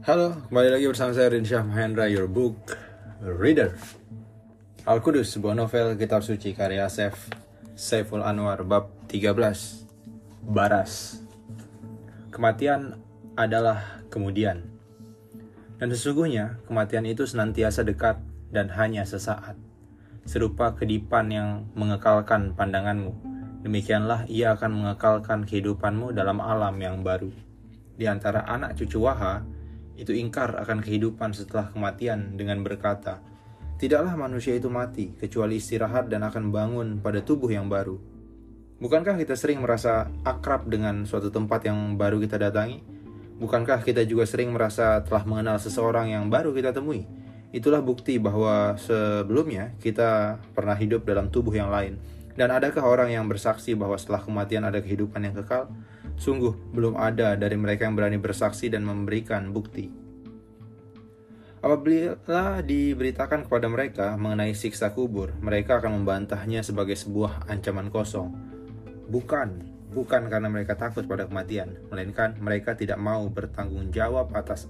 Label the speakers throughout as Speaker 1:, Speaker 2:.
Speaker 1: Halo, kembali lagi bersama saya Rinsyah Mahendra, your book reader. Al-Qudus, sebuah novel kitab suci karya Sef Saiful Anwar, bab 13. Baras. Kematian adalah kemudian. Dan sesungguhnya, kematian itu senantiasa dekat dan hanya sesaat. Serupa kedipan yang mengekalkan pandanganmu. Demikianlah ia akan mengekalkan kehidupanmu dalam alam yang baru. Di antara anak cucu Waha, itu ingkar akan kehidupan setelah kematian dengan berkata, Tidaklah manusia itu mati, kecuali istirahat dan akan bangun pada tubuh yang baru. Bukankah kita sering merasa akrab dengan suatu tempat yang baru kita datangi? Bukankah kita juga sering merasa telah mengenal seseorang yang baru kita temui? Itulah bukti bahwa sebelumnya kita pernah hidup dalam tubuh yang lain. Dan adakah orang yang bersaksi bahwa setelah kematian ada kehidupan yang kekal? Sungguh, belum ada dari mereka yang berani bersaksi dan memberikan bukti. Apabila diberitakan kepada mereka mengenai siksa kubur, mereka akan membantahnya sebagai sebuah ancaman kosong. Bukan, bukan karena mereka takut pada kematian, melainkan mereka tidak mau bertanggung jawab atas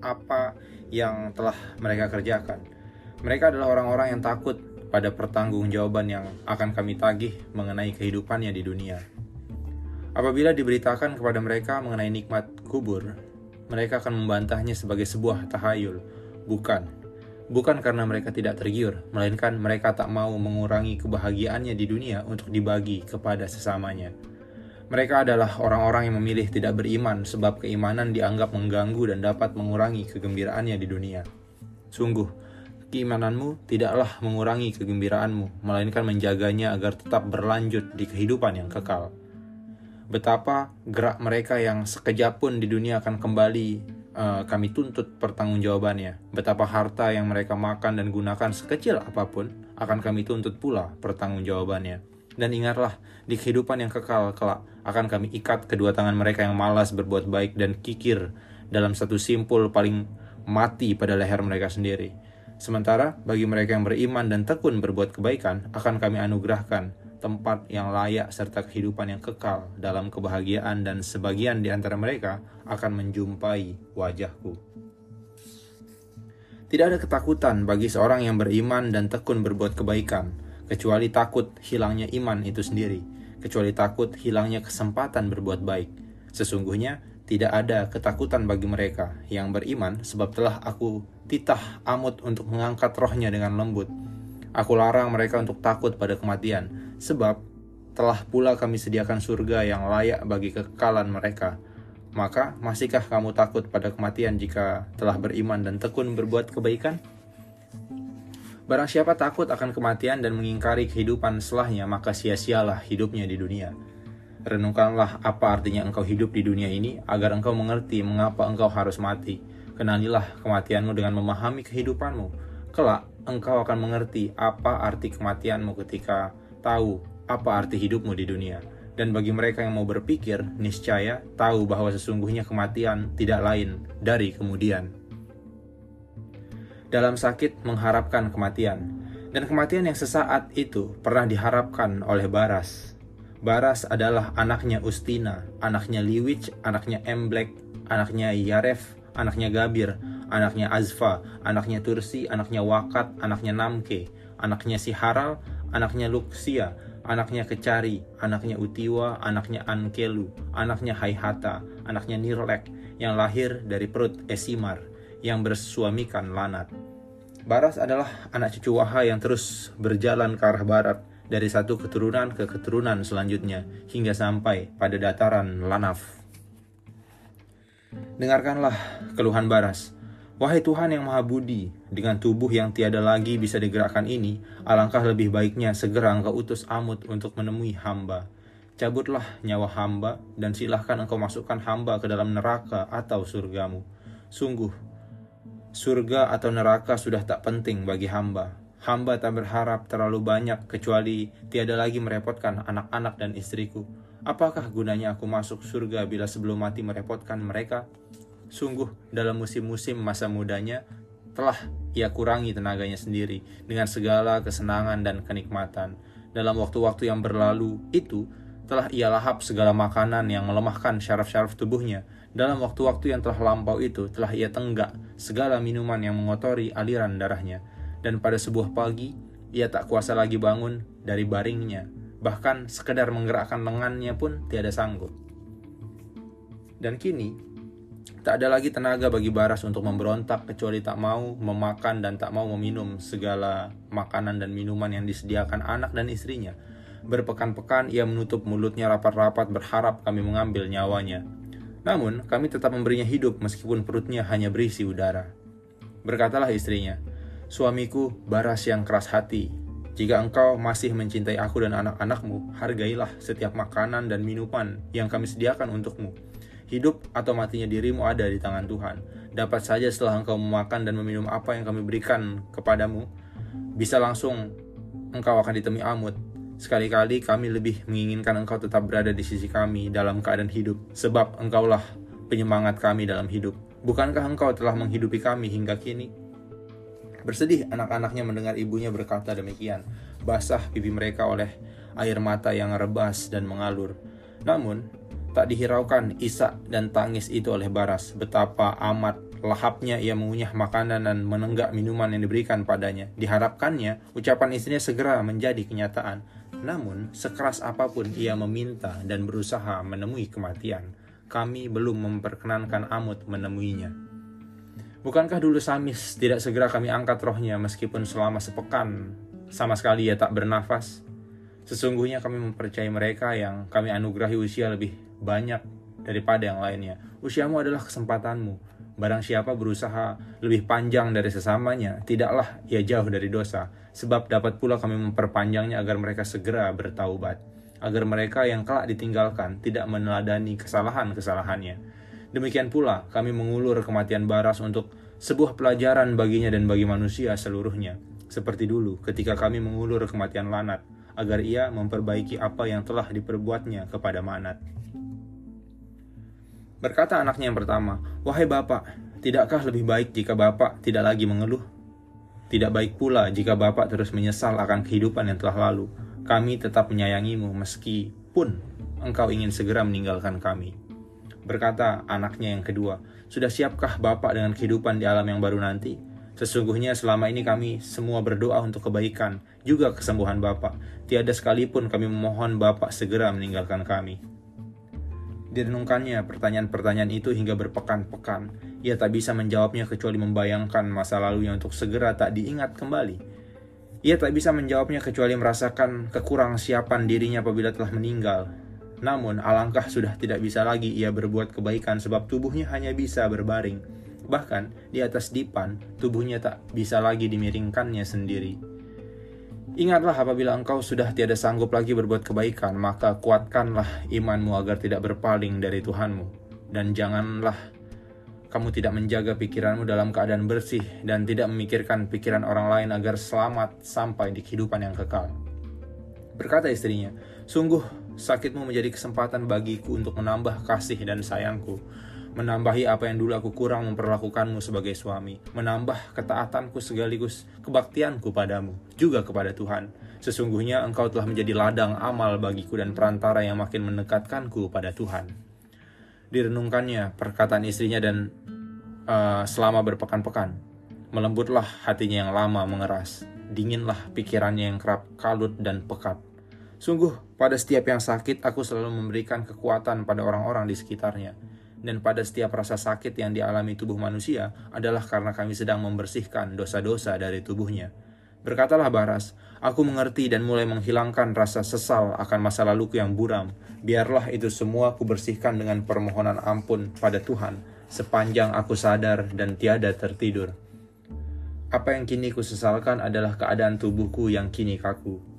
Speaker 1: apa yang telah mereka kerjakan. Mereka adalah orang-orang yang takut pada pertanggungjawaban yang akan kami tagih mengenai kehidupannya di dunia. Apabila diberitakan kepada mereka mengenai nikmat kubur, mereka akan membantahnya sebagai sebuah tahayul. Bukan, bukan karena mereka tidak tergiur, melainkan mereka tak mau mengurangi kebahagiaannya di dunia untuk dibagi kepada sesamanya. Mereka adalah orang-orang yang memilih tidak beriman sebab keimanan dianggap mengganggu dan dapat mengurangi kegembiraannya di dunia. Sungguh, keimananmu tidaklah mengurangi kegembiraanmu, melainkan menjaganya agar tetap berlanjut di kehidupan yang kekal betapa gerak mereka yang sekejap pun di dunia akan kembali uh, kami tuntut pertanggungjawabannya. Betapa harta yang mereka makan dan gunakan sekecil apa pun akan kami tuntut pula pertanggungjawabannya. Dan ingatlah, di kehidupan yang kekal kelak akan kami ikat kedua tangan mereka yang malas berbuat baik dan kikir dalam satu simpul paling mati pada leher mereka sendiri. Sementara bagi mereka yang beriman dan tekun berbuat kebaikan akan kami anugerahkan tempat yang layak serta kehidupan yang kekal dalam kebahagiaan dan sebagian di antara mereka akan menjumpai wajahku. Tidak ada ketakutan bagi seorang yang beriman dan tekun berbuat kebaikan, kecuali takut hilangnya iman itu sendiri, kecuali takut hilangnya kesempatan berbuat baik. Sesungguhnya tidak ada ketakutan bagi mereka yang beriman sebab telah aku titah amut untuk mengangkat rohnya dengan lembut. Aku larang mereka untuk takut pada kematian, Sebab telah pula kami sediakan surga yang layak bagi kekekalan mereka. Maka masihkah kamu takut pada kematian jika telah beriman dan tekun berbuat kebaikan? Barang siapa takut akan kematian dan mengingkari kehidupan setelahnya, maka sia-sialah hidupnya di dunia. Renungkanlah apa artinya engkau hidup di dunia ini, agar engkau mengerti mengapa engkau harus mati. Kenalilah kematianmu dengan memahami kehidupanmu. Kelak, engkau akan mengerti apa arti kematianmu ketika tahu apa arti hidupmu di dunia. Dan bagi mereka yang mau berpikir, niscaya tahu bahwa sesungguhnya kematian tidak lain dari kemudian. Dalam sakit mengharapkan kematian, dan kematian yang sesaat itu pernah diharapkan oleh Baras. Baras adalah anaknya Ustina, anaknya Liwich, anaknya Emblek, anaknya Yaref, anaknya Gabir, anaknya Azfa, anaknya Tursi, anaknya Wakat, anaknya Namke, anaknya Siharal, anaknya Luxia, anaknya Kecari, anaknya Utiwa, anaknya Ankelu, anaknya Haihata, anaknya Nirlek, yang lahir dari perut Esimar, yang bersuamikan Lanat. Baras adalah anak cucu Waha yang terus berjalan ke arah barat dari satu keturunan ke keturunan selanjutnya hingga sampai pada dataran Lanaf. Dengarkanlah keluhan Baras, Wahai Tuhan yang Maha Budi, dengan tubuh yang tiada lagi bisa digerakkan ini, alangkah lebih baiknya segera engkau utus Amut untuk menemui hamba. Cabutlah nyawa hamba, dan silahkan engkau masukkan hamba ke dalam neraka atau surgamu. Sungguh, surga atau neraka sudah tak penting bagi hamba. Hamba tak berharap terlalu banyak kecuali tiada lagi merepotkan anak-anak dan istriku. Apakah gunanya aku masuk surga bila sebelum mati merepotkan mereka? Sungguh, dalam musim-musim masa mudanya, telah ia kurangi tenaganya sendiri dengan segala kesenangan dan kenikmatan. Dalam waktu-waktu yang berlalu itu, telah ia lahap segala makanan yang melemahkan syaraf-syaraf tubuhnya. Dalam waktu-waktu yang telah lampau itu, telah ia tenggak segala minuman yang mengotori aliran darahnya. Dan pada sebuah pagi, ia tak kuasa lagi bangun dari baringnya. Bahkan sekedar menggerakkan lengannya pun tiada sanggup. Dan kini, tak ada lagi tenaga bagi Baras untuk memberontak kecuali tak mau memakan dan tak mau meminum segala makanan dan minuman yang disediakan anak dan istrinya Berpekan-pekan ia menutup mulutnya rapat-rapat berharap kami mengambil nyawanya. Namun, kami tetap memberinya hidup meskipun perutnya hanya berisi udara. Berkatalah istrinya, Suamiku baras yang keras hati. Jika engkau masih mencintai aku dan anak-anakmu, hargailah setiap makanan dan minuman yang kami sediakan untukmu. Hidup atau matinya dirimu ada di tangan Tuhan. Dapat saja setelah engkau memakan dan meminum apa yang kami berikan kepadamu, bisa langsung engkau akan ditemui amut Sekali-kali kami lebih menginginkan engkau tetap berada di sisi kami dalam keadaan hidup, sebab engkaulah penyemangat kami dalam hidup. Bukankah engkau telah menghidupi kami hingga kini? Bersedih anak-anaknya mendengar ibunya berkata demikian. Basah pipi mereka oleh air mata yang rebas dan mengalur. Namun, tak dihiraukan isak dan tangis itu oleh Baras. Betapa amat lahapnya ia mengunyah makanan dan menenggak minuman yang diberikan padanya. Diharapkannya, ucapan istrinya segera menjadi kenyataan. Namun, sekeras apa pun ia meminta dan berusaha menemui kematian, kami belum memperkenankan Amut menemuinya. Bukankah dulu Samis tidak segera kami angkat rohnya meskipun selama sepekan sama sekali ia tak bernafas? Sesungguhnya kami mempercayai mereka yang kami anugerahi usia lebih banyak daripada yang lainnya. Usiamu adalah kesempatanmu. Barang siapa berusaha lebih panjang dari sesamanya, tidaklah ia jauh dari dosa sebab dapat pula kami memperpanjangnya agar mereka segera bertaubat, agar mereka yang kelak ditinggalkan tidak meneladani kesalahan-kesalahannya. Demikian pula kami mengulur kematian Baras untuk sebuah pelajaran baginya dan bagi manusia seluruhnya, seperti dulu ketika kami mengulur kematian Lanat, agar ia memperbaiki apa yang telah diperbuatnya kepada Manat. Berkata anaknya yang pertama, Wahai Bapak, tidakkah lebih baik jika Bapak tidak lagi mengeluh? Tidak baik pula jika Bapak terus menyesal akan kehidupan yang telah lalu. Kami tetap menyayangimu meskipun engkau ingin segera meninggalkan kami. Berkata anaknya yang kedua, Sudah siapkah Bapak dengan kehidupan di alam yang baru nanti? Sesungguhnya selama ini kami semua berdoa untuk kebaikan, juga kesembuhan Bapak. Tiada sekalipun kami memohon Bapak segera meninggalkan kami. Direnungkannya pertanyaan-pertanyaan itu hingga berpekan-pekan. Ia tak bisa menjawabnya kecuali membayangkan masa lalunya untuk segera tak diingat kembali. Ia tak bisa menjawabnya kecuali merasakan kekurang siapan dirinya apabila telah meninggal. Namun, alangkah sudah tidak bisa lagi ia berbuat kebaikan sebab tubuhnya hanya bisa berbaring. Bahkan, di atas dipan, tubuhnya tak bisa lagi dimiringkannya sendiri. Ingatlah apabila engkau sudah tiada sanggup lagi berbuat kebaikan, maka kuatkanlah imanmu agar tidak berpaling dari Tuhanmu. Dan janganlah kamu tidak menjaga pikiranmu dalam keadaan bersih dan tidak memikirkan pikiran orang lain agar selamat sampai di kehidupan yang kekal. Berkata istrinya, sungguh sakitmu menjadi kesempatan bagiku untuk menambah kasih dan sayangku menambahi apa yang dulu aku kurang memperlakukanmu sebagai suami, menambah ketaatanku sekaligus kebaktianku padamu, juga kepada Tuhan. Sesungguhnya engkau telah menjadi ladang amal bagiku dan perantara yang makin mendekatkanku pada Tuhan. Direnungkannya perkataan istrinya dan uh, selama berpekan-pekan, melembutlah hatinya yang lama mengeras, dinginlah pikirannya yang kerap kalut dan pekat. Sungguh, pada setiap yang sakit, aku selalu memberikan kekuatan pada orang-orang di sekitarnya dan pada setiap rasa sakit yang dialami tubuh manusia adalah karena kami sedang membersihkan dosa-dosa dari tubuhnya. Berkatalah Baras, aku mengerti dan mulai menghilangkan rasa sesal akan masa laluku yang buram. Biarlah itu semua ku bersihkan dengan permohonan ampun pada Tuhan, sepanjang aku sadar dan tiada tertidur. Apa yang kini ku sesalkan adalah keadaan tubuhku yang kini kaku.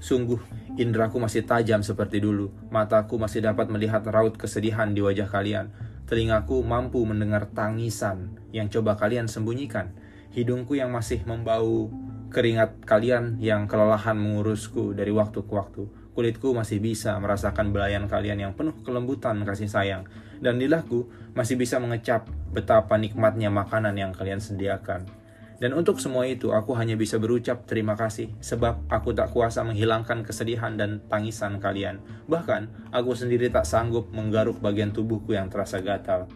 Speaker 1: Sungguh, indraku masih tajam seperti dulu. Mataku masih dapat melihat raut kesedihan di wajah kalian. Telingaku mampu mendengar tangisan yang coba kalian sembunyikan. Hidungku yang masih membau keringat kalian yang kelelahan mengurusku dari waktu ke waktu. Kulitku masih bisa merasakan belayan kalian yang penuh kelembutan kasih sayang. Dan lidahku masih bisa mengecap betapa nikmatnya makanan yang kalian sediakan. Dan untuk semua itu, aku hanya bisa berucap terima kasih, sebab aku tak kuasa menghilangkan kesedihan dan tangisan kalian. Bahkan, aku sendiri tak sanggup menggaruk bagian tubuhku yang terasa gatal.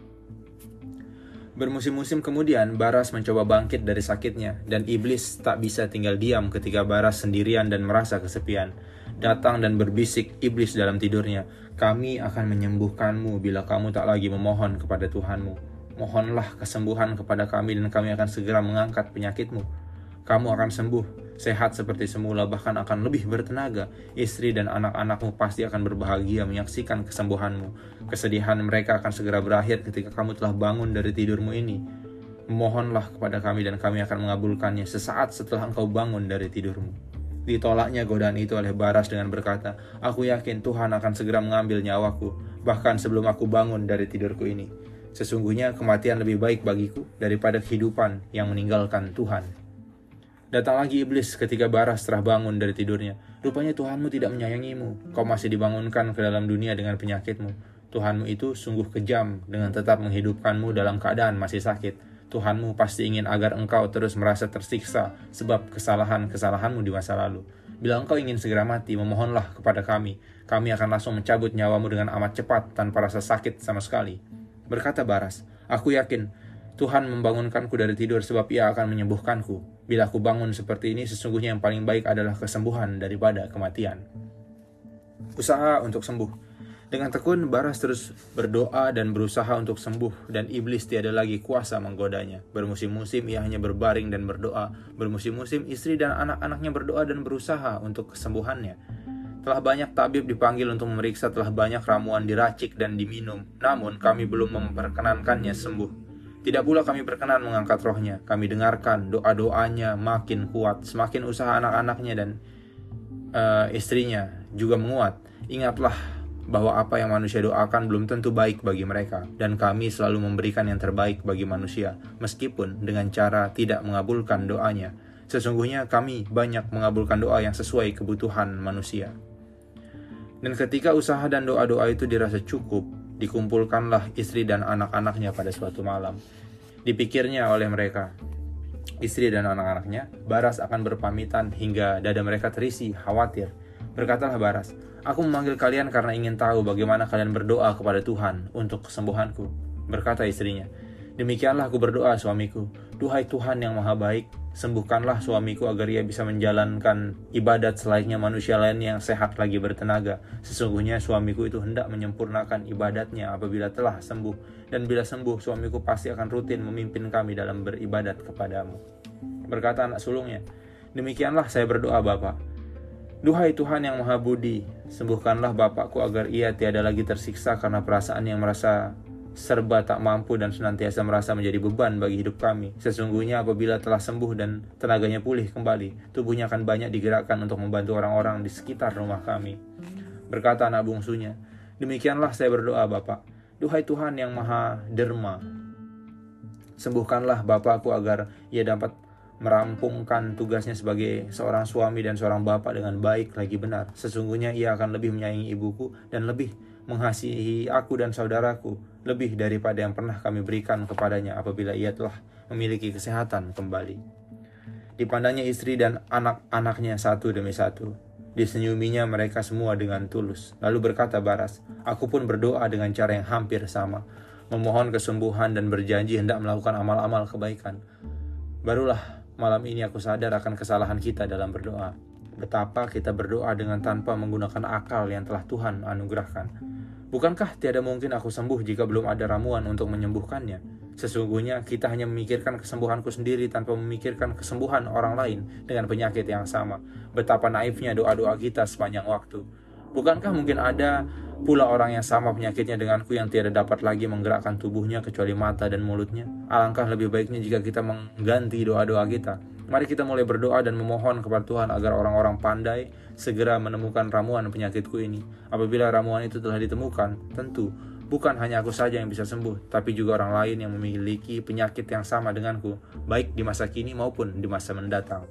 Speaker 1: Bermusim-musim kemudian, Baras mencoba bangkit dari sakitnya, dan iblis tak bisa tinggal diam ketika Baras sendirian dan merasa kesepian. Datang dan berbisik iblis dalam tidurnya, kami akan menyembuhkanmu bila kamu tak lagi memohon kepada Tuhanmu mohonlah kesembuhan kepada kami dan kami akan segera mengangkat penyakitmu. Kamu akan sembuh, sehat seperti semula, bahkan akan lebih bertenaga. Istri dan anak-anakmu pasti akan berbahagia menyaksikan kesembuhanmu. Kesedihan mereka akan segera berakhir ketika kamu telah bangun dari tidurmu ini. Mohonlah kepada kami dan kami akan mengabulkannya sesaat setelah engkau bangun dari tidurmu. Ditolaknya godaan itu oleh Baras dengan berkata, Aku yakin Tuhan akan segera mengambil nyawaku, bahkan sebelum aku bangun dari tidurku ini. Sesungguhnya kematian lebih baik bagiku daripada kehidupan yang meninggalkan Tuhan. Datang lagi iblis ketika Baras telah bangun dari tidurnya. Rupanya Tuhanmu tidak menyayangimu. Kau masih dibangunkan ke dalam dunia dengan penyakitmu. Tuhanmu itu sungguh kejam dengan tetap menghidupkanmu dalam keadaan masih sakit. Tuhanmu pasti ingin agar engkau terus merasa tersiksa sebab kesalahan-kesalahanmu di masa lalu. Bila engkau ingin segera mati, memohonlah kepada kami. Kami akan langsung mencabut nyawamu dengan amat cepat tanpa rasa sakit sama sekali. Berkata Baras, Aku yakin Tuhan membangunkanku dari tidur sebab ia akan menyembuhkanku. Bila aku bangun seperti ini, sesungguhnya yang paling baik adalah kesembuhan daripada kematian. Usaha untuk sembuh. Dengan tekun, Baras terus berdoa dan berusaha untuk sembuh, dan iblis tiada lagi kuasa menggodanya. Bermusim-musim ia hanya berbaring dan berdoa. Bermusim-musim istri dan anak-anaknya berdoa dan berusaha untuk kesembuhannya. Telah banyak tabib dipanggil untuk memeriksa, telah banyak ramuan diracik dan diminum. Namun kami belum memperkenankannya sembuh. Tidak pula kami berkenan mengangkat rohnya. Kami dengarkan doa-doanya makin kuat. Semakin usaha anak-anaknya dan uh, istrinya juga menguat. Ingatlah bahwa apa yang manusia doakan belum tentu baik bagi mereka, dan kami selalu memberikan yang terbaik bagi manusia, meskipun dengan cara tidak mengabulkan doanya. Sesungguhnya kami banyak mengabulkan doa yang sesuai kebutuhan manusia. Dan ketika usaha dan doa-doa itu dirasa cukup, dikumpulkanlah istri dan anak-anaknya pada suatu malam. Dipikirnya oleh mereka, istri dan anak-anaknya, Baras akan berpamitan hingga dada mereka terisi khawatir. Berkatalah Baras, Aku memanggil kalian karena ingin tahu bagaimana kalian berdoa kepada Tuhan untuk kesembuhanku. Berkata istrinya, Demikianlah aku berdoa suamiku, Duhai Tuhan yang maha baik, sembuhkanlah suamiku agar ia bisa menjalankan ibadat selainnya manusia lain yang sehat lagi bertenaga. Sesungguhnya suamiku itu hendak menyempurnakan ibadatnya apabila telah sembuh. Dan bila sembuh, suamiku pasti akan rutin memimpin kami dalam beribadat kepadamu. Berkata anak sulungnya, Demikianlah saya berdoa Bapak. Duhai Tuhan yang Maha Budi, sembuhkanlah Bapakku agar ia tiada lagi tersiksa karena perasaan yang merasa serba tak mampu dan senantiasa merasa menjadi beban bagi hidup kami. Sesungguhnya apabila telah sembuh dan tenaganya pulih kembali, tubuhnya akan banyak digerakkan untuk membantu orang-orang di sekitar rumah kami. Berkata anak bungsunya, demikianlah saya berdoa Bapak. Duhai Tuhan yang maha derma, sembuhkanlah Bapakku agar ia dapat merampungkan tugasnya sebagai seorang suami dan seorang bapak dengan baik lagi benar. Sesungguhnya ia akan lebih menyayangi ibuku dan lebih mengasihi aku dan saudaraku lebih daripada yang pernah kami berikan kepadanya apabila ia telah memiliki kesehatan kembali. Dipandangnya istri dan anak-anaknya satu demi satu. Disenyuminya mereka semua dengan tulus. Lalu berkata Baras, Aku pun berdoa dengan cara yang hampir sama, memohon kesembuhan dan berjanji hendak melakukan amal-amal kebaikan. Barulah malam ini aku sadar akan kesalahan kita dalam berdoa. Betapa kita berdoa dengan tanpa menggunakan akal yang telah Tuhan anugerahkan. Bukankah tiada mungkin aku sembuh jika belum ada ramuan untuk menyembuhkannya? Sesungguhnya kita hanya memikirkan kesembuhanku sendiri tanpa memikirkan kesembuhan orang lain dengan penyakit yang sama. Betapa naifnya doa-doa kita sepanjang waktu. Bukankah mungkin ada pula orang yang sama penyakitnya denganku yang tiada dapat lagi menggerakkan tubuhnya kecuali mata dan mulutnya? Alangkah lebih baiknya jika kita mengganti doa-doa kita Mari kita mulai berdoa dan memohon kepada Tuhan agar orang-orang pandai segera menemukan ramuan penyakitku ini. Apabila ramuan itu telah ditemukan, tentu bukan hanya aku saja yang bisa sembuh, tapi juga orang lain yang memiliki penyakit yang sama denganku, baik di masa kini maupun di masa mendatang.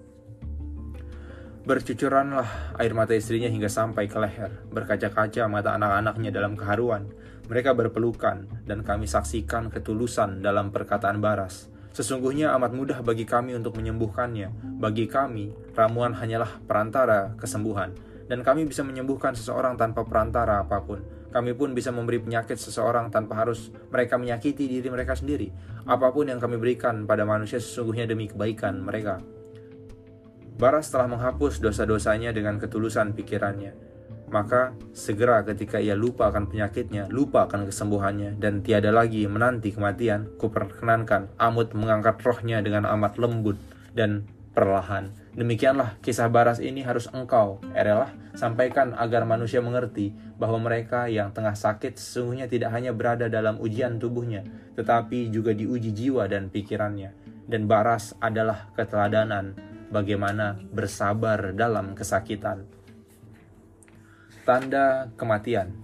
Speaker 1: Bercucuranlah air mata istrinya hingga sampai ke leher, berkaca-kaca mata anak-anaknya dalam keharuan. Mereka berpelukan, dan kami saksikan ketulusan dalam perkataan Baras Sesungguhnya amat mudah bagi kami untuk menyembuhkannya. Bagi kami, ramuan hanyalah perantara kesembuhan, dan kami bisa menyembuhkan seseorang tanpa perantara apa pun. Kami pun bisa memberi penyakit seseorang tanpa harus mereka menyakiti diri mereka sendiri. Apa pun yang kami berikan pada manusia sesungguhnya demi kebaikan mereka. Baras telah menghapus dosa-dosanya dengan ketulusan pikirannya maka segera ketika ia lupa akan penyakitnya, lupa akan kesembuhannya, dan tiada lagi menanti kematian, kuperkenankan Amut mengangkat rohnya dengan amat lembut dan perlahan. Demikianlah kisah Baras ini harus engkau, Erelah, sampaikan agar manusia mengerti bahwa mereka yang tengah sakit sesungguhnya tidak hanya berada dalam ujian tubuhnya, tetapi juga diuji jiwa dan pikirannya. Dan Baras adalah keteladanan bagaimana bersabar dalam kesakitan tanda kematian.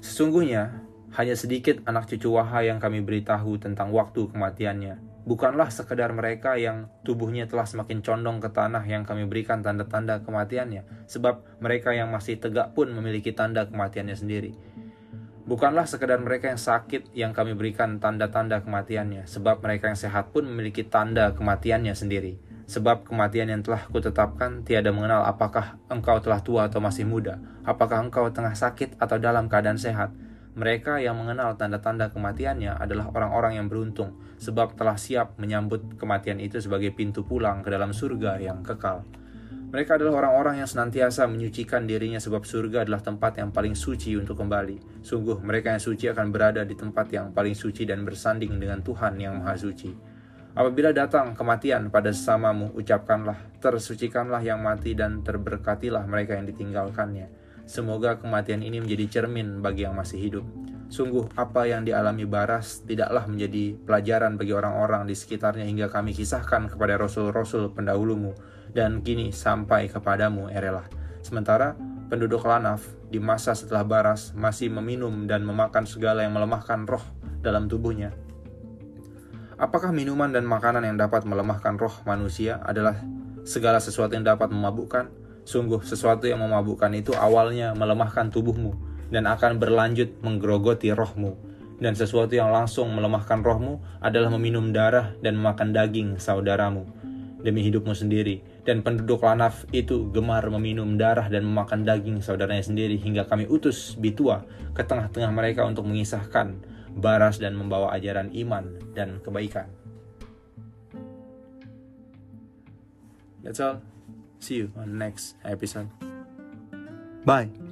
Speaker 1: Sesungguhnya, hanya sedikit anak cucu Wahai yang kami beritahu tentang waktu kematiannya. Bukanlah sekedar mereka yang tubuhnya telah semakin condong ke tanah yang kami berikan tanda-tanda kematiannya, sebab mereka yang masih tegak pun memiliki tanda kematiannya sendiri. Bukanlah sekedar mereka yang sakit yang kami berikan tanda-tanda kematiannya, sebab mereka yang sehat pun memiliki tanda kematiannya sendiri Sebab kematian yang telah kutetapkan tiada mengenal apakah engkau telah tua atau masih muda, apakah engkau tengah sakit atau dalam keadaan sehat. Mereka yang mengenal tanda-tanda kematiannya adalah orang-orang yang beruntung, sebab telah siap menyambut kematian itu sebagai pintu pulang ke dalam surga yang kekal. Mereka adalah orang-orang yang senantiasa menyucikan dirinya sebab surga adalah tempat yang paling suci untuk kembali. Sungguh mereka yang suci akan berada di tempat yang paling suci dan bersanding dengan Tuhan yang Maha Suci. Apabila datang kematian pada sesamamu, ucapkanlah, tersucikanlah yang mati dan terberkatilah mereka yang ditinggalkannya. Semoga kematian ini menjadi cermin bagi yang masih hidup. Sungguh apa yang dialami Baras tidaklah menjadi pelajaran bagi orang-orang di sekitarnya hingga kami kisahkan kepada rasul-rasul pendahulumu dan kini sampai kepadamu Erelah. Sementara penduduk Lanaf di masa setelah Baras masih meminum dan memakan segala yang melemahkan roh dalam tubuhnya Apakah minuman dan makanan yang dapat melemahkan roh manusia adalah segala sesuatu yang dapat memabukkan? Sungguh, sesuatu yang memabukkan itu awalnya melemahkan tubuhmu dan akan berlanjut menggerogoti rohmu. Dan sesuatu yang langsung melemahkan rohmu adalah meminum darah dan memakan daging saudaramu demi hidupmu sendiri. Dan penduduk Lanaf itu gemar meminum darah dan memakan daging saudaranya sendiri hingga kami utus Bitua ke tengah-tengah mereka untuk mengisahkan baras dan membawa ajaran iman dan kebaikan. That's all. See you on next episode. Bye.